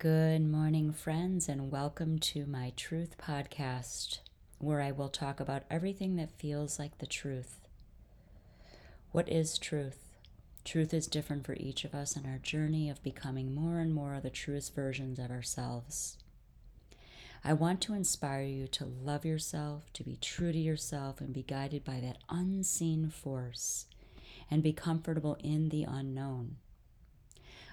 Good morning, friends, and welcome to my Truth Podcast, where I will talk about everything that feels like the truth. What is truth? Truth is different for each of us in our journey of becoming more and more of the truest versions of ourselves. I want to inspire you to love yourself, to be true to yourself, and be guided by that unseen force, and be comfortable in the unknown.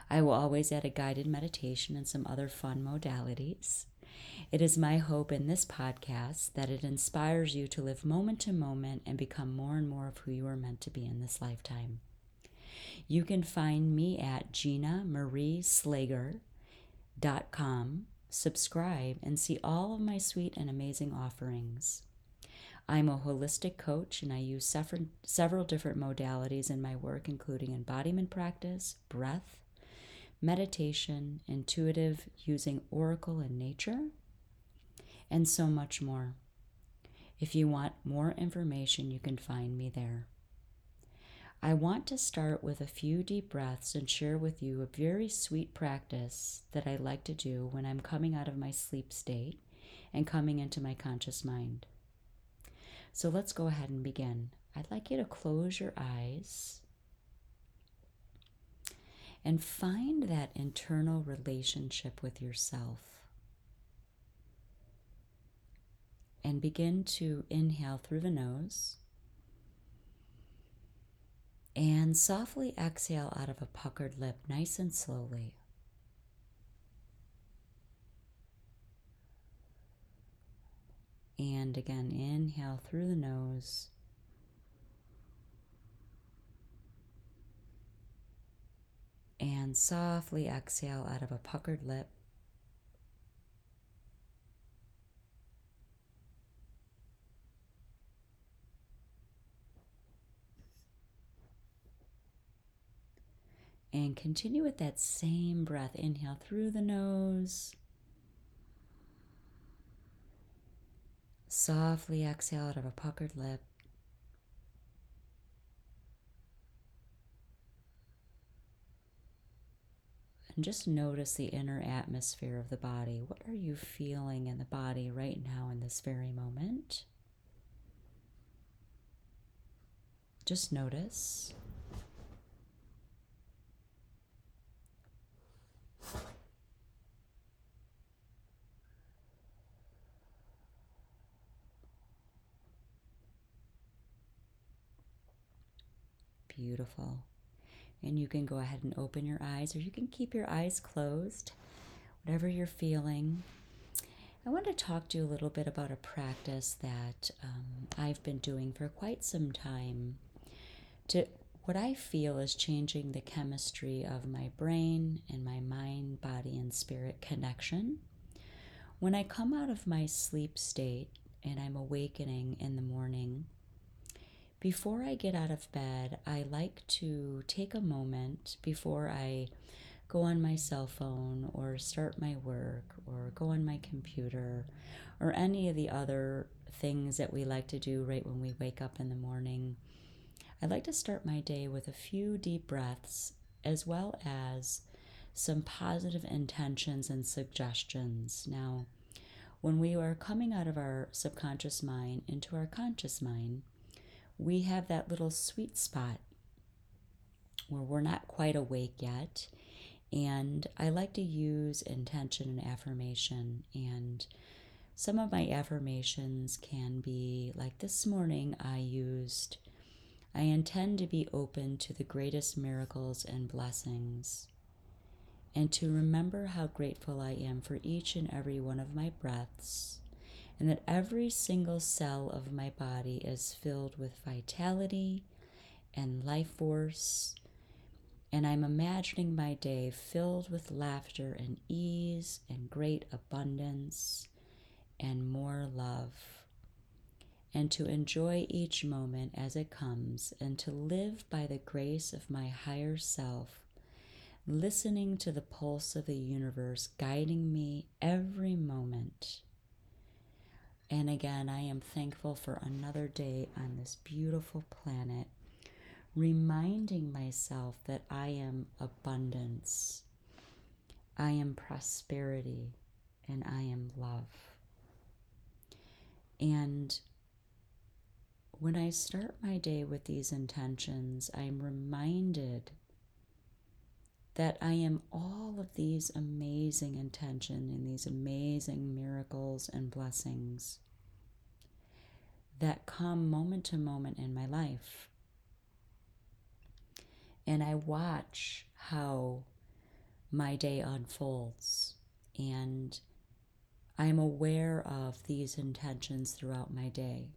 I will always add a guided meditation and some other fun modalities. It is my hope in this podcast that it inspires you to live moment to moment and become more and more of who you are meant to be in this lifetime. You can find me at GinaMarieSlager.com, subscribe, and see all of my sweet and amazing offerings. I'm a holistic coach and I use several, several different modalities in my work, including embodiment practice, breath, meditation, intuitive using oracle and nature, and so much more. If you want more information, you can find me there. I want to start with a few deep breaths and share with you a very sweet practice that I like to do when I'm coming out of my sleep state and coming into my conscious mind. So let's go ahead and begin. I'd like you to close your eyes and find that internal relationship with yourself. And begin to inhale through the nose and softly exhale out of a puckered lip, nice and slowly. And again, inhale through the nose. And softly exhale out of a puckered lip. And continue with that same breath. Inhale through the nose. Softly exhale out of a puckered lip. And just notice the inner atmosphere of the body. What are you feeling in the body right now in this very moment? Just notice. Beautiful. And you can go ahead and open your eyes, or you can keep your eyes closed, whatever you're feeling. I want to talk to you a little bit about a practice that um, I've been doing for quite some time to what I feel is changing the chemistry of my brain and my mind, body, and spirit connection. When I come out of my sleep state and I'm awakening in the morning, before I get out of bed, I like to take a moment before I go on my cell phone or start my work or go on my computer or any of the other things that we like to do right when we wake up in the morning. I like to start my day with a few deep breaths as well as some positive intentions and suggestions. Now, when we are coming out of our subconscious mind into our conscious mind, we have that little sweet spot where we're not quite awake yet. And I like to use intention and affirmation. And some of my affirmations can be like this morning, I used, I intend to be open to the greatest miracles and blessings, and to remember how grateful I am for each and every one of my breaths and that every single cell of my body is filled with vitality and life force. And I'm imagining my day filled with laughter and ease and great abundance and more love. And to enjoy each moment as it comes and to live by the grace of my higher self, listening to the pulse of the universe guiding me every moment and again, I am thankful for another day on this beautiful planet, reminding myself that I am abundance. I am prosperity and I am love. And when I start my day with these intentions, I'm reminded that I am all of these amazing intention and these amazing miracles and blessings that come moment to moment in my life. And I watch how my day unfolds and I'm aware of these intentions throughout my day.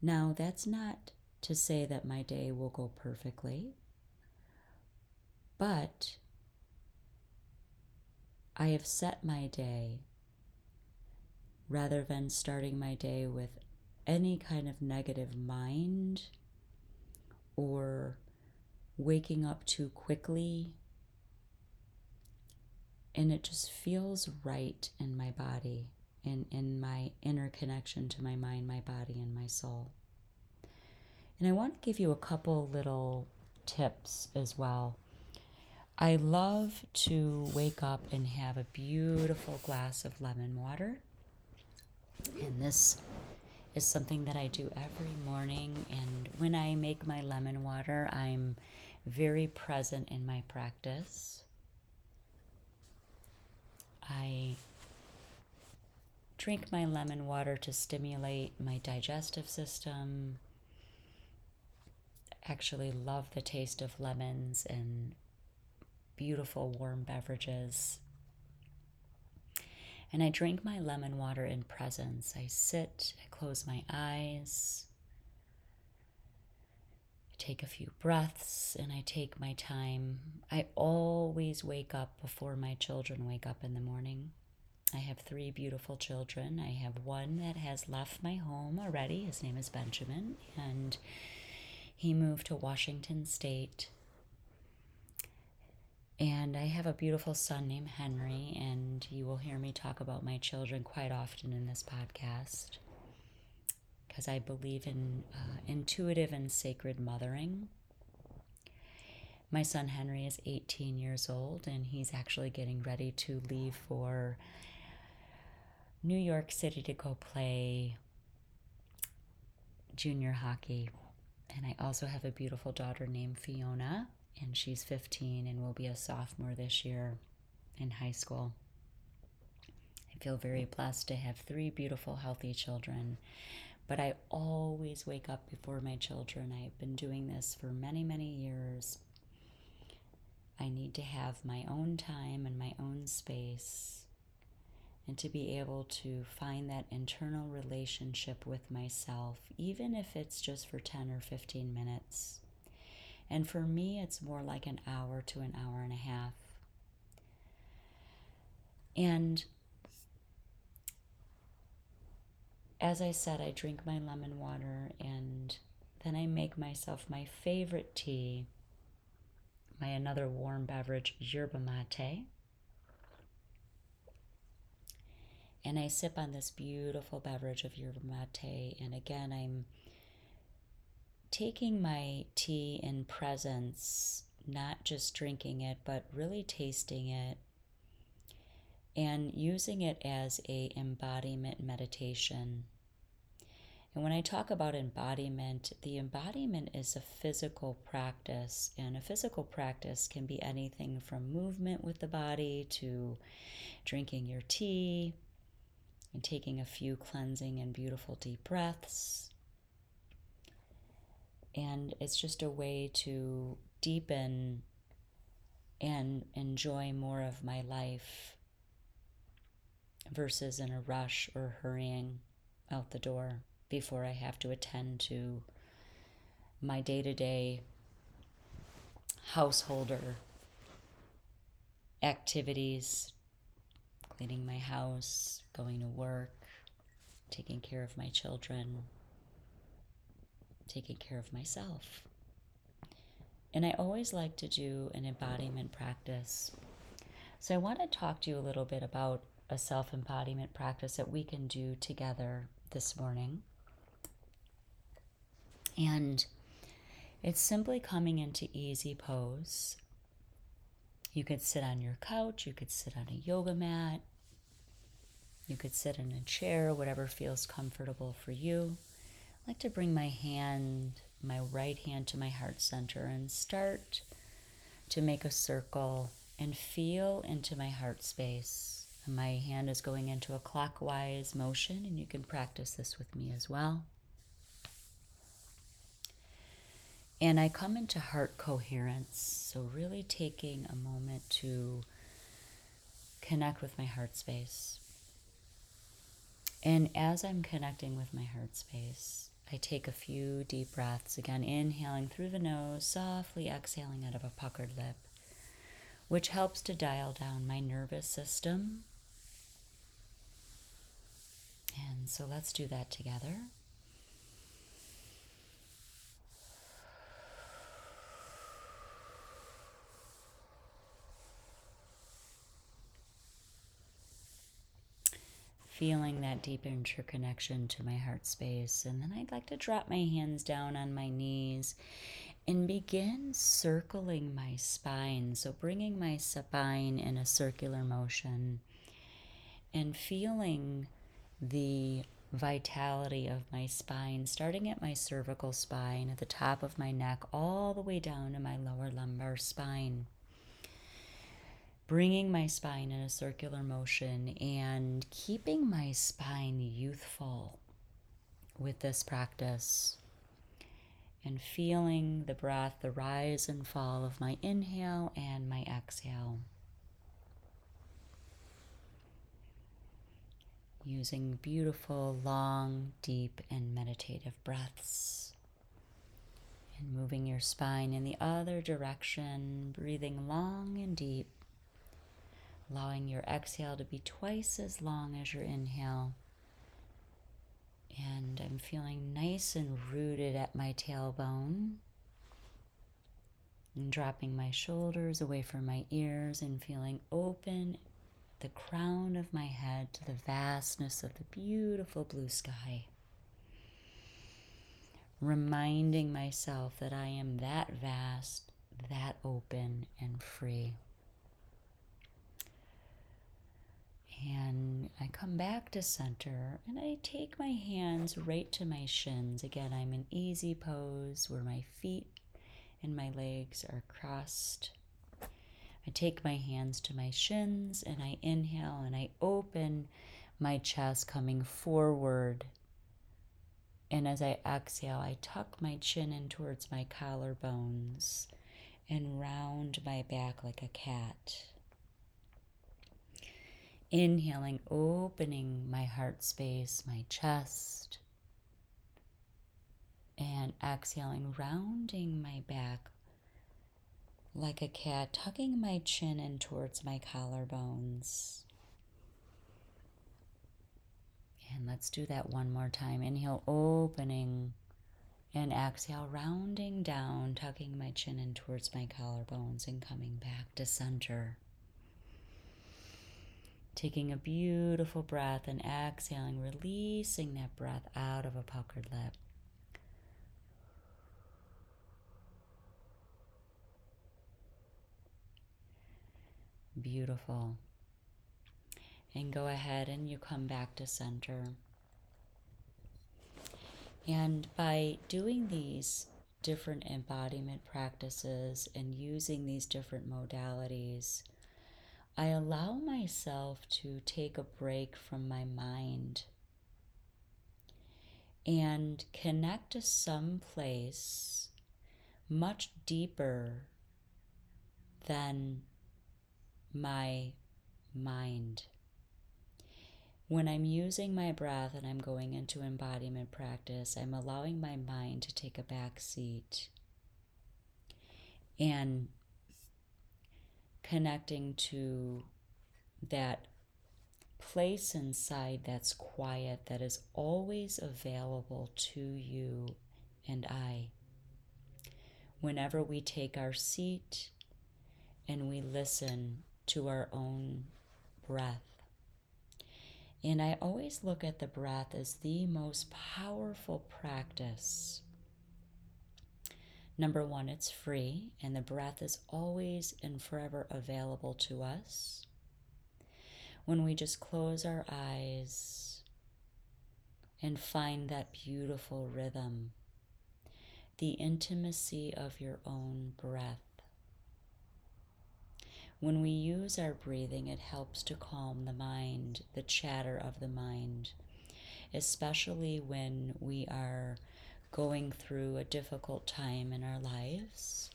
Now, that's not to say that my day will go perfectly, but I have set my day rather than starting my day with any kind of negative mind or waking up too quickly. And it just feels right in my body and in my inner connection to my mind, my body, and my soul. And I want to give you a couple little tips as well. I love to wake up and have a beautiful glass of lemon water. And this is something that I do every morning. And when I make my lemon water, I'm very present in my practice. I drink my lemon water to stimulate my digestive system. Actually, love the taste of lemons and beautiful warm beverages. And I drink my lemon water in presence. I sit, I close my eyes, I take a few breaths, and I take my time. I always wake up before my children wake up in the morning. I have three beautiful children. I have one that has left my home already. His name is Benjamin, and he moved to Washington State. And I have a beautiful son named Henry, and you will hear me talk about my children quite often in this podcast because I believe in uh, intuitive and sacred mothering. My son Henry is 18 years old, and he's actually getting ready to leave for New York City to go play junior hockey. And I also have a beautiful daughter named Fiona, and she's 15 and will be a sophomore this year in high school. I feel very blessed to have three beautiful, healthy children. But I always wake up before my children. I've been doing this for many, many years. I need to have my own time and my own space and to be able to find that internal relationship with myself, even if it's just for 10 or 15 minutes. And for me, it's more like an hour to an hour and a half. And as I said, I drink my lemon water and then I make myself my favorite tea, my another warm beverage, yerba mate. and I sip on this beautiful beverage of yerba mate. And again, I'm taking my tea in presence, not just drinking it, but really tasting it and using it as a embodiment meditation. And when I talk about embodiment, the embodiment is a physical practice, and a physical practice can be anything from movement with the body to drinking your tea, and taking a few cleansing and beautiful deep breaths. And it's just a way to deepen and enjoy more of my life versus in a rush or hurrying out the door before I have to attend to my day to day householder activities, cleaning my house, going to work, taking care of my children, taking care of myself. And I always like to do an embodiment practice. So I want to talk to you a little bit about a self embodiment practice that we can do together this morning. And it's simply coming into easy pose You could sit on your couch, you could sit on a yoga mat, you could sit in a chair, whatever feels comfortable for you. I like to bring my hand, my right hand to my heart center and start to make a circle and feel into my heart space. My hand is going into a clockwise motion, and you can practice this with me as well. And I come into heart coherence, so really taking a moment to connect with my heart space. And as I'm connecting with my heart space, I take a few deep breaths, again, inhaling through the nose, softly exhaling out of a puckered lip, which helps to dial down my nervous system. And so let's do that together. Feeling that deep interconnection to my heart space. And then I'd like to drop my hands down on my knees and begin circling my spine. So bringing my spine in a circular motion and feeling the vitality of my spine, starting at my cervical spine, at the top of my neck, all the way down to my lower lumbar spine bringing my spine in a circular motion and keeping my spine youthful with this practice and feeling the breath, the rise and fall of my inhale and my exhale. Using beautiful, long, deep, and meditative breaths. And moving your spine in the other direction, breathing long and deep allowing your exhale to be twice as long as your inhale. And I'm feeling nice and rooted at my tailbone. And dropping my shoulders away from my ears and feeling open the crown of my head to the vastness of the beautiful blue sky. Reminding myself that I am that vast, that open, and free. And I come back to center and I take my hands right to my shins. Again, I'm in easy pose where my feet and my legs are crossed. I take my hands to my shins and I inhale and I open my chest coming forward. And as I exhale, I tuck my chin in towards my collarbones and round my back like a cat. Inhaling, opening my heart space, my chest. And exhaling, rounding my back like a cat, tucking my chin in towards my collarbones. And let's do that one more time. Inhale, opening, and exhale, rounding down, tucking my chin in towards my collarbones, and coming back to center. Taking a beautiful breath and exhaling, releasing that breath out of a puckered lip. Beautiful. And go ahead and you come back to center. And by doing these different embodiment practices and using these different modalities, I allow myself to take a break from my mind and connect to some place much deeper than my mind. When I'm using my breath and I'm going into embodiment practice, I'm allowing my mind to take a back seat and connecting to that place inside that's quiet, that is always available to you and I. Whenever we take our seat and we listen to our own breath. And I always look at the breath as the most powerful practice Number one, it's free, and the breath is always and forever available to us. When we just close our eyes and find that beautiful rhythm, the intimacy of your own breath. When we use our breathing, it helps to calm the mind, the chatter of the mind, especially when we are going through a difficult time in our lives.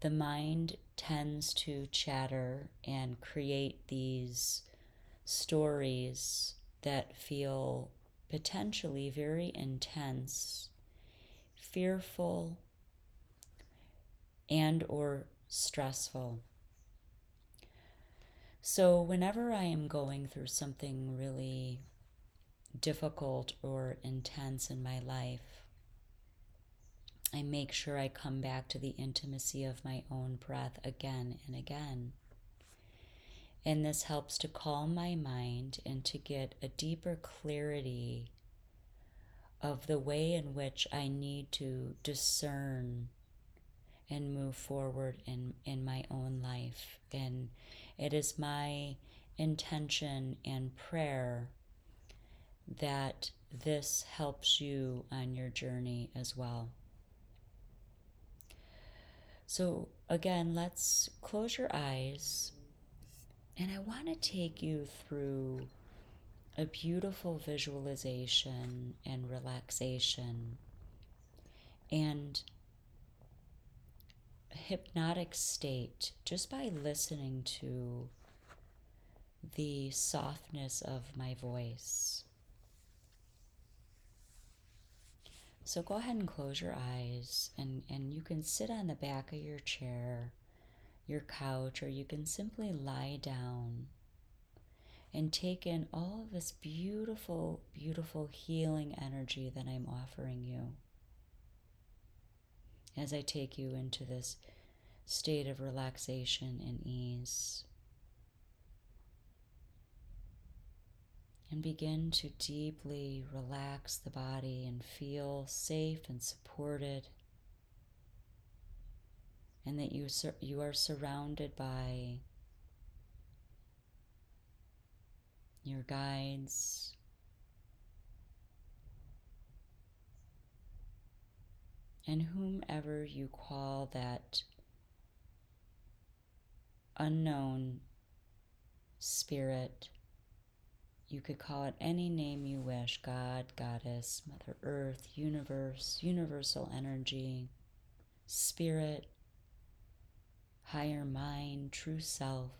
The mind tends to chatter and create these stories that feel potentially very intense, fearful, and or stressful. So whenever I am going through something really difficult or intense in my life, I make sure I come back to the intimacy of my own breath again and again. And this helps to calm my mind and to get a deeper clarity of the way in which I need to discern and move forward in, in my own life. And it is my intention and prayer that this helps you on your journey as well. So, again, let's close your eyes. And I want to take you through a beautiful visualization and relaxation and hypnotic state just by listening to the softness of my voice. So go ahead and close your eyes, and, and you can sit on the back of your chair, your couch, or you can simply lie down and take in all of this beautiful, beautiful healing energy that I'm offering you as I take you into this state of relaxation and ease. And begin to deeply relax the body and feel safe and supported. And that you, sur- you are surrounded by your guides, and whomever you call that unknown spirit. You could call it any name you wish God, Goddess, Mother Earth, Universe, Universal Energy, Spirit, Higher Mind, True Self.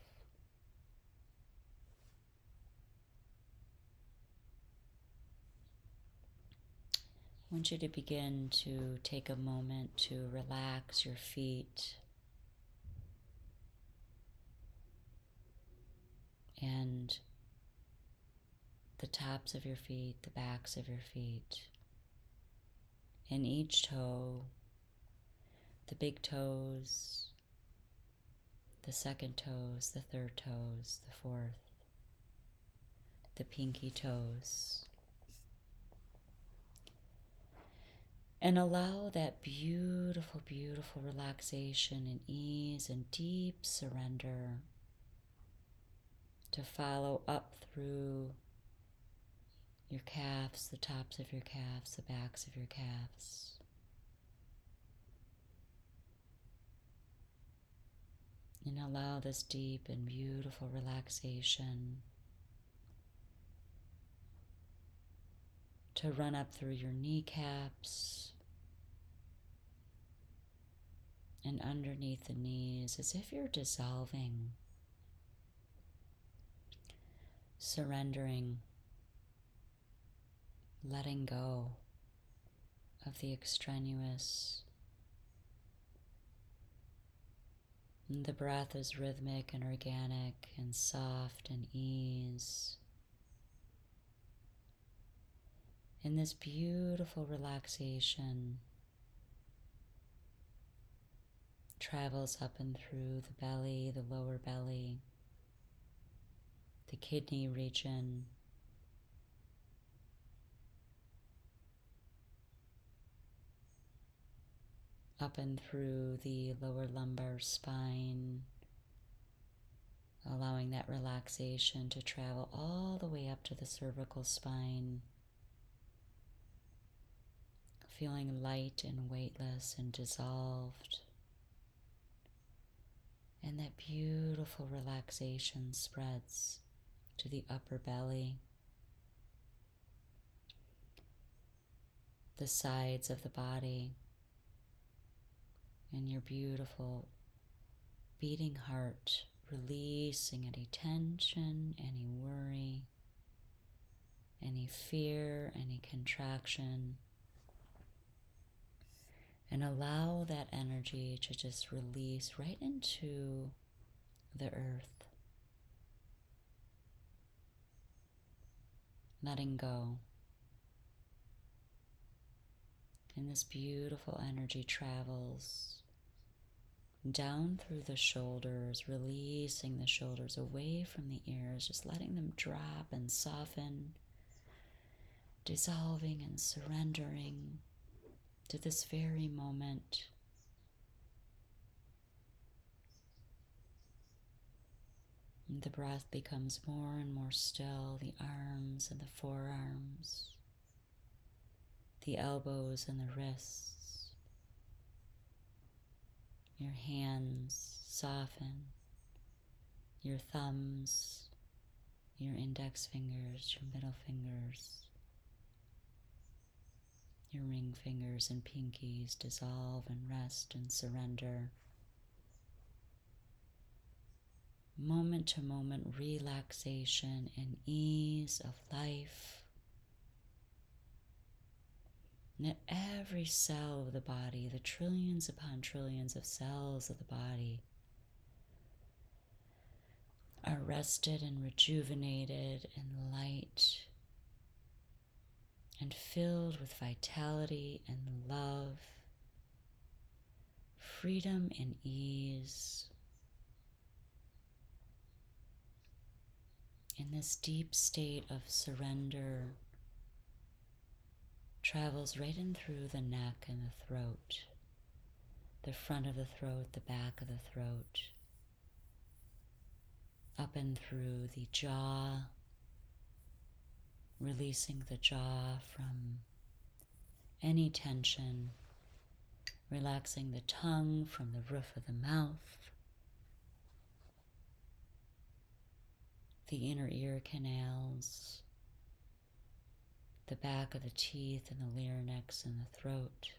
I want you to begin to take a moment to relax your feet and the tops of your feet, the backs of your feet, and each toe, the big toes, the second toes, the third toes, the fourth, the pinky toes. And allow that beautiful, beautiful relaxation and ease and deep surrender to follow up through your calves, the tops of your calves, the backs of your calves. And allow this deep and beautiful relaxation to run up through your kneecaps and underneath the knees as if you're dissolving, surrendering, letting go of the extraneous. And the breath is rhythmic and organic and soft and ease. in this beautiful relaxation travels up and through the belly, the lower belly, the kidney region. Up and through the lower lumbar spine, allowing that relaxation to travel all the way up to the cervical spine. Feeling light and weightless and dissolved. And that beautiful relaxation spreads to the upper belly, the sides of the body, your beautiful beating heart, releasing any tension, any worry, any fear, any contraction. And allow that energy to just release right into the earth. Letting go. And this beautiful energy travels down through the shoulders, releasing the shoulders away from the ears, just letting them drop and soften, dissolving and surrendering to this very moment. And the breath becomes more and more still, the arms and the forearms, the elbows and the wrists. Your hands soften, your thumbs, your index fingers, your middle fingers your ring fingers and pinkies dissolve and rest and surrender. Moment to moment relaxation and ease of life. And that every cell of the body, the trillions upon trillions of cells of the body, are rested and rejuvenated and light and filled with vitality and love, freedom and ease. In this deep state of surrender, travels right in through the neck and the throat, the front of the throat, the back of the throat, up and through the jaw releasing the jaw from any tension, relaxing the tongue from the roof of the mouth, the inner ear canals, the back of the teeth and the larynx and the throat.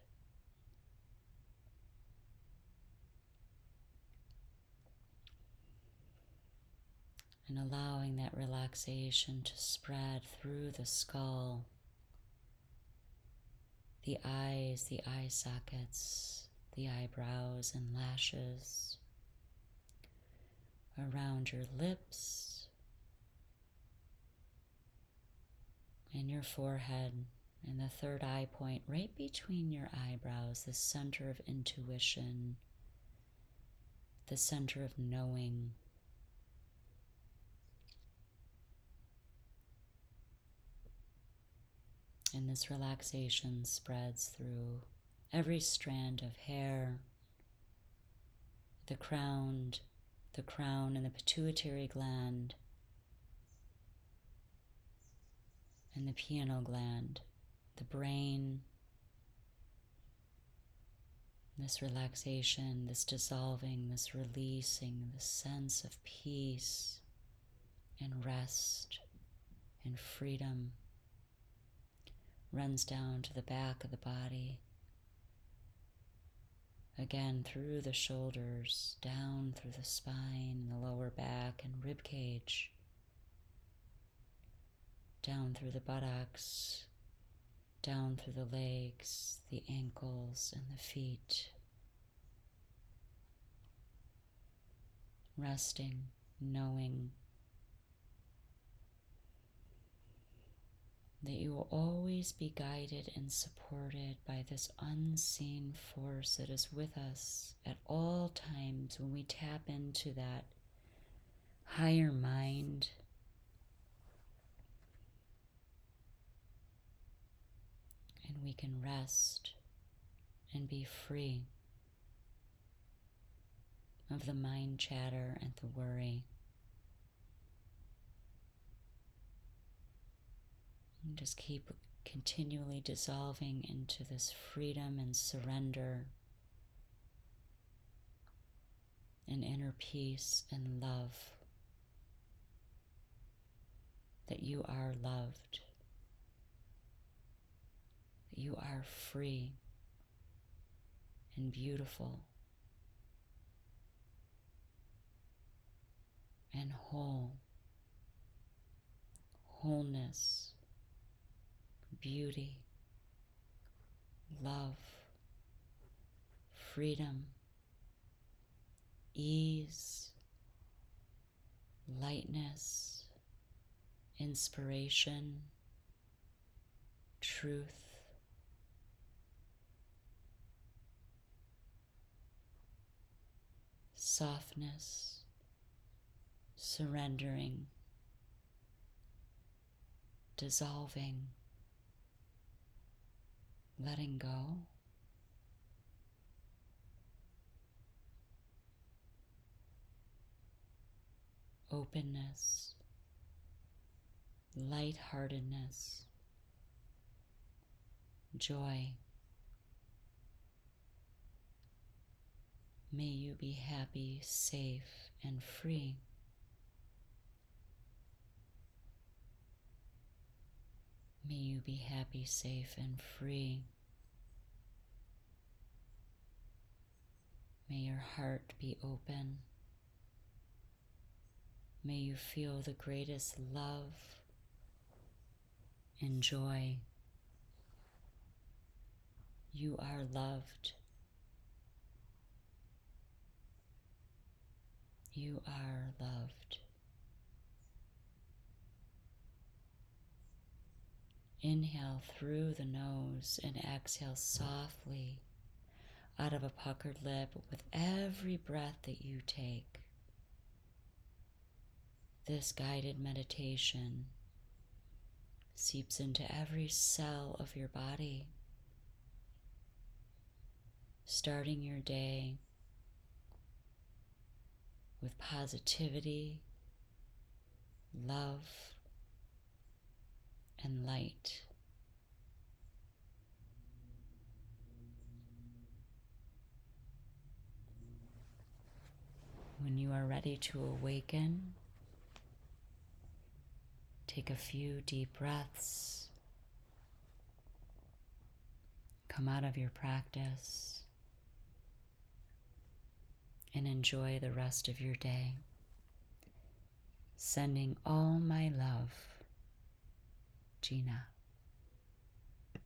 and allowing that relaxation to spread through the skull, the eyes, the eye sockets, the eyebrows and lashes, around your lips and your forehead and the third eye point right between your eyebrows, the center of intuition, the center of knowing. And this relaxation spreads through every strand of hair, the crown, the crown and the pituitary gland, and the pineal gland, the brain. This relaxation, this dissolving, this releasing, this sense of peace and rest and freedom runs down to the back of the body. Again, through the shoulders, down through the spine, the lower back, and rib cage, down through the buttocks, down through the legs, the ankles, and the feet. Resting, knowing that you will always be guided and supported by this unseen force that is with us at all times when we tap into that higher mind. And we can rest and be free. of the mind chatter and the worry. And just keep continually dissolving into this freedom and surrender and inner peace and love. That you are loved, you are free and beautiful and whole, wholeness, beauty, love, freedom, ease, lightness, inspiration, truth. Softness, surrendering, dissolving, letting go. Openness, lightheartedness, joy. May you be happy, safe, and free. May you be happy, safe, and free. May your heart be open. May you feel the greatest love and joy. You are loved. You are loved. Inhale through the nose and exhale softly out of a puckered lip with every breath that you take. This guided meditation seeps into every cell of your body, starting your day with positivity, love, and light. When you are ready to awaken, take a few deep breaths. Come out of your practice and enjoy the rest of your day. Sending all my love. Gina.